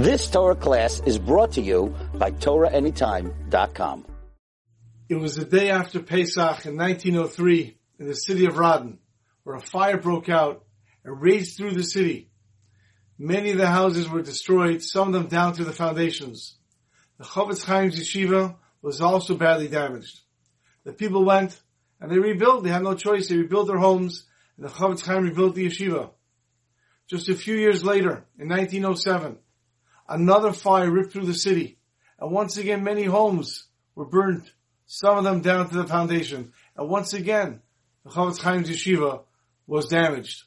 This Torah class is brought to you by TorahAnytime.com. It was the day after Pesach in 1903 in the city of Radin, where a fire broke out and raged through the city. Many of the houses were destroyed, some of them down to the foundations. The Chofetz Chaim's yeshiva was also badly damaged. The people went and they rebuilt. They had no choice. They rebuilt their homes, and the Chofetz Chaim rebuilt the yeshiva. Just a few years later, in 1907, another fire ripped through the city, and once again many homes were burned, some of them down to the foundation. And once again, the Chofetz Chaim's yeshiva was damaged.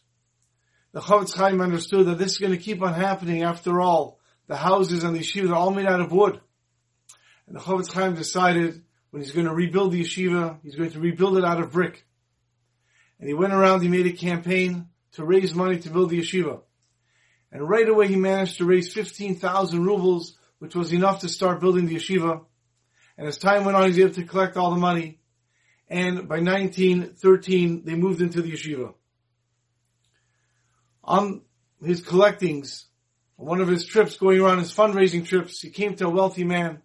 The Chofetz Chaim understood that this is going to keep on happening after all. The houses and the yeshiva are all made out of wood. And the Chofetz Chaim decided when he's going to rebuild the yeshiva, he's going to rebuild it out of brick. And he went around, he made a campaign to raise money to build the yeshiva. And right away he managed to raise 15,000 rubles, which was enough to start building the yeshiva. And as time went on, he was able to collect all the money. And by 1913, they moved into the yeshiva. On his collectings, one of his trips going around his fundraising trips, he came to a wealthy man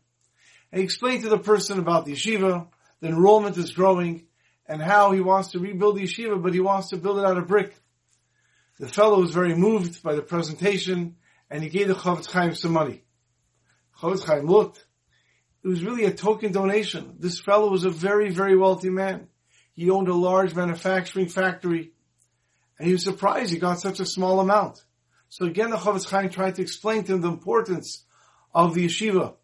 and he explained to the person about the yeshiva, the enrollment is growing, and how he wants to rebuild the yeshiva, but he wants to build it out of brick. The fellow was very moved by the presentation, and he gave the Chofetz Chaim some money. Chofetz Chaim looked. It was really a token donation. This fellow was a very, very wealthy man. He owned a large manufacturing factory, and he was surprised he got such a small amount. So again, the Chofetz Chaim tried to explain to him the importance of the yeshiva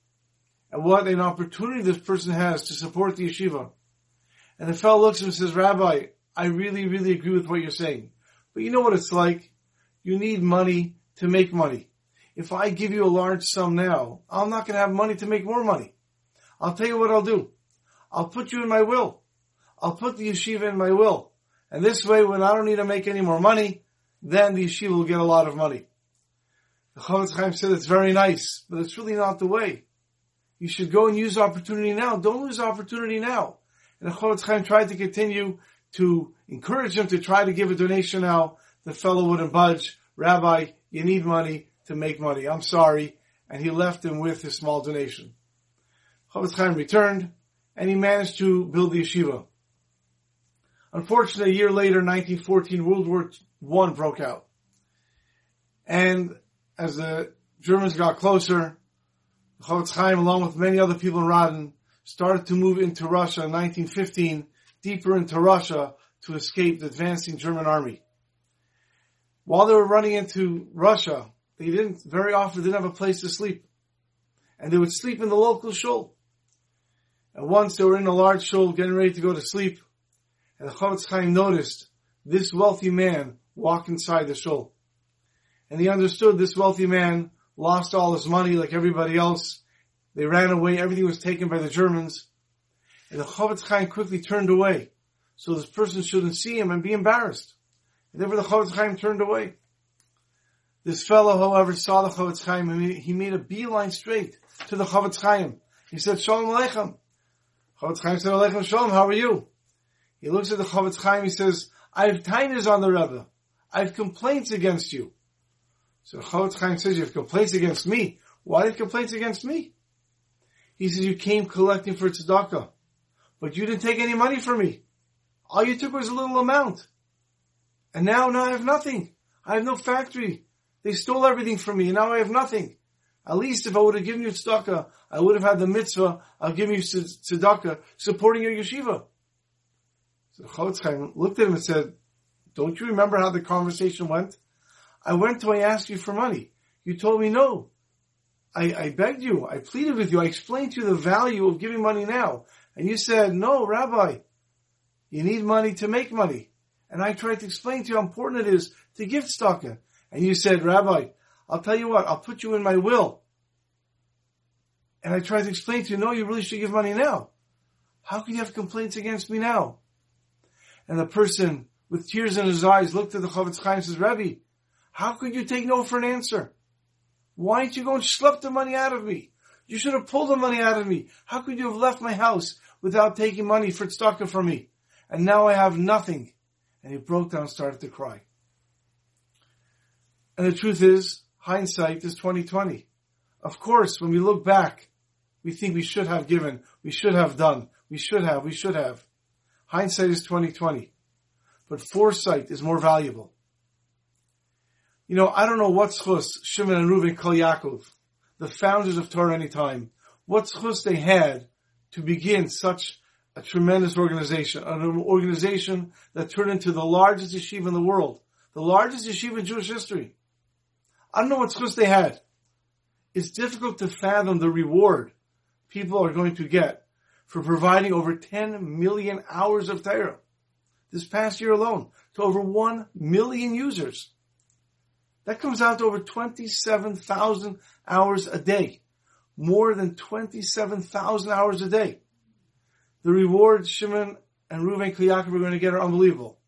and what an opportunity this person has to support the yeshiva. And the fellow looks at him and says, Rabbi, I really, really agree with what you're saying. But you know what it's like? You need money to make money. If I give you a large sum now, I'm not going to have money to make more money. I'll tell you what I'll do. I'll put you in my will. I'll put the yeshiva in my will. And this way, when I don't need to make any more money, then the yeshiva will get a lot of money. The Chofetz Chaim said it's very nice, but it's really not the way. You should go and use opportunity now. Don't lose opportunity now. And the Chofetz Chaim tried to continue to encourage him to try to give a donation now. The fellow wouldn't budge. Rabbi, you need money to make money. I'm sorry. And he left him with his small donation. Chofetz Chaim returned and he managed to build the yeshiva. Unfortunately, a year later, 1914, World War I broke out. And as the Germans got closer, Chofetz Chaim, along with many other people in Radin, started to move into Russia in 1915, deeper into Russia to escape the advancing German army. While they were running into Russia, they didn't, very often didn't have a place to sleep. And they would sleep in the local shul. And once they were in a large shul getting ready to go to sleep, and the Chofetz Chaim noticed this wealthy man walk inside the shul. And he understood this wealthy man lost all his money like everybody else. They ran away. Everything was taken by the Germans. And the Chofetz Chaim quickly turned away. So this person shouldn't see him and be embarrassed. And therefore the Chofetz Chaim turned away. This fellow, however, saw the Chofetz Chaim and he made a beeline straight to the Chofetz Chaim. He said, Shalom Aleichem. Chofetz Chaim said, Aleichem Shalom, how are you? He looks at the Chofetz Chaim, he says, I have tainas on the Rebbe. I have complaints against you. So Chofetz Chaim says, you have complaints against me. Why do you have complaints against me? He says, you came collecting for tzedakah, but you didn't take any money from me. All you took was a little amount. And now, now I have nothing. I have no factory. They stole everything from me and now I have nothing. At least if I would have given you tzedakah, I would have had the mitzvah of giving you tzedakah, supporting your yeshiva. So Chofetz Chaim looked at him and said, don't you remember how the conversation went? I went to, I asked you for money. You told me no. I, I begged you. I pleaded with you. I explained to you the value of giving money now. And you said, no, Rabbi, you need money to make money. And I tried to explain to you how important it is to give tzedakah. And you said, Rabbi, I'll tell you what, I'll put you in my will. And I tried to explain to you, no, you really should give money now. How can you have complaints against me now? And the person with tears in his eyes looked at the Chofetz Chaim and says, Rabbi, how could you take no for an answer? Why didn't you go and schlep the money out of me? You should have pulled the money out of me. How could you have left my house without taking money for tzedakah from me? And now I have nothing. And he broke down and started to cry. And the truth is, hindsight is 2020. Of course, when we look back, we think we should have given, we should have done, we should have, we should have. Hindsight is 2020. But foresight is more valuable. You know, I don't know what schus Shimon and Reuven Kol Yaakov, the founders of Torah Anytime, what schus they had to begin such a tremendous organization, an organization that turned into the largest yeshiva in the world, the largest yeshiva in Jewish history. I don't know what schus they had. It's difficult to fathom the reward people are going to get for providing over 10 million hours of Torah this past year alone to over 1 million users. That comes out to over 27,000 hours a day. More than 27,000 hours a day. The rewards Shimon and Reuven Kiyakov are going to get are unbelievable.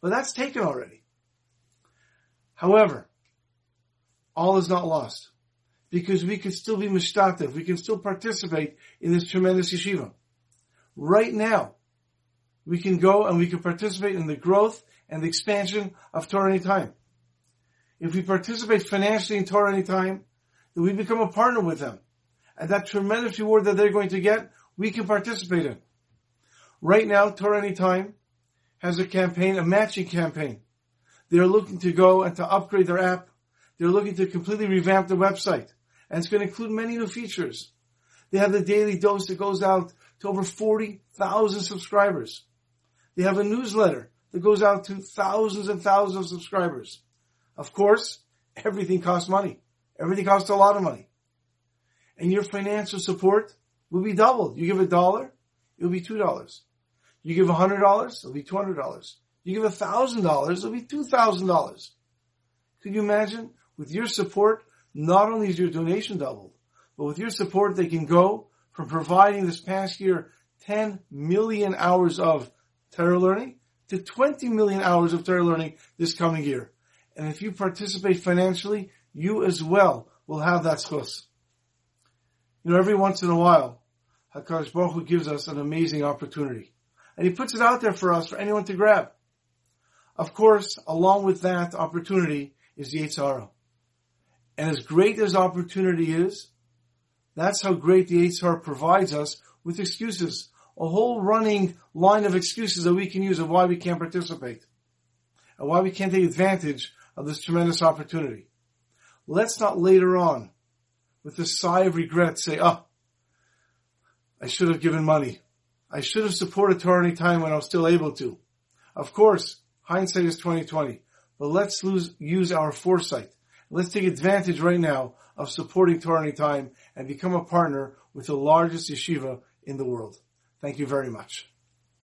But that's taken already. However, all is not lost. Because we can still be mishtatev. We can still participate in this tremendous yeshiva. Right now, we can go and we can participate in the growth and the expansion of Torah Anytime. If we participate financially in Torah Anytime, then we become a partner with them. And that tremendous reward that they're going to get, we can participate in. Right now, Torah Anytime has a campaign, a matching campaign. They're looking to go and to upgrade their app. They're looking to completely revamp the website. And it's going to include many new features. They have the daily dose that goes out to over 40,000 subscribers. They have a newsletter that goes out to thousands and thousands of subscribers. Of course, everything costs money. Everything costs a lot of money. And your financial support will be doubled. You give a dollar, it'll be two dollars. You give a hundred dollars, it'll be two hundred dollars. You give a thousand dollars, it'll be two thousand dollars. Could you imagine? With your support, not only is your donation doubled, but with your support, they can go from providing this past year 10 million hours of Torah learning to 20 million hours of Torah learning this coming year. And if you participate financially, you as well will have that schus. You know, every once in a while, HaKadosh Baruch Hu gives us an amazing opportunity. And He puts it out there for us, for anyone to grab. Of course, along with that opportunity is the Yetzer And as great as opportunity is, that's how great the Yetzer provides us with excuses. A whole running line of excuses that we can use of why we can't participate. And why we can't take advantage of this tremendous opportunity. Let's not later on, with a sigh of regret, say, oh, I should have given money. I should have supported Torah Anytime when I was still able to. Of course, hindsight is 2020, but let's lose, use our foresight. Let's take advantage right now of supporting Torah Anytime and become a partner with the largest yeshiva in the world. Thank you very much.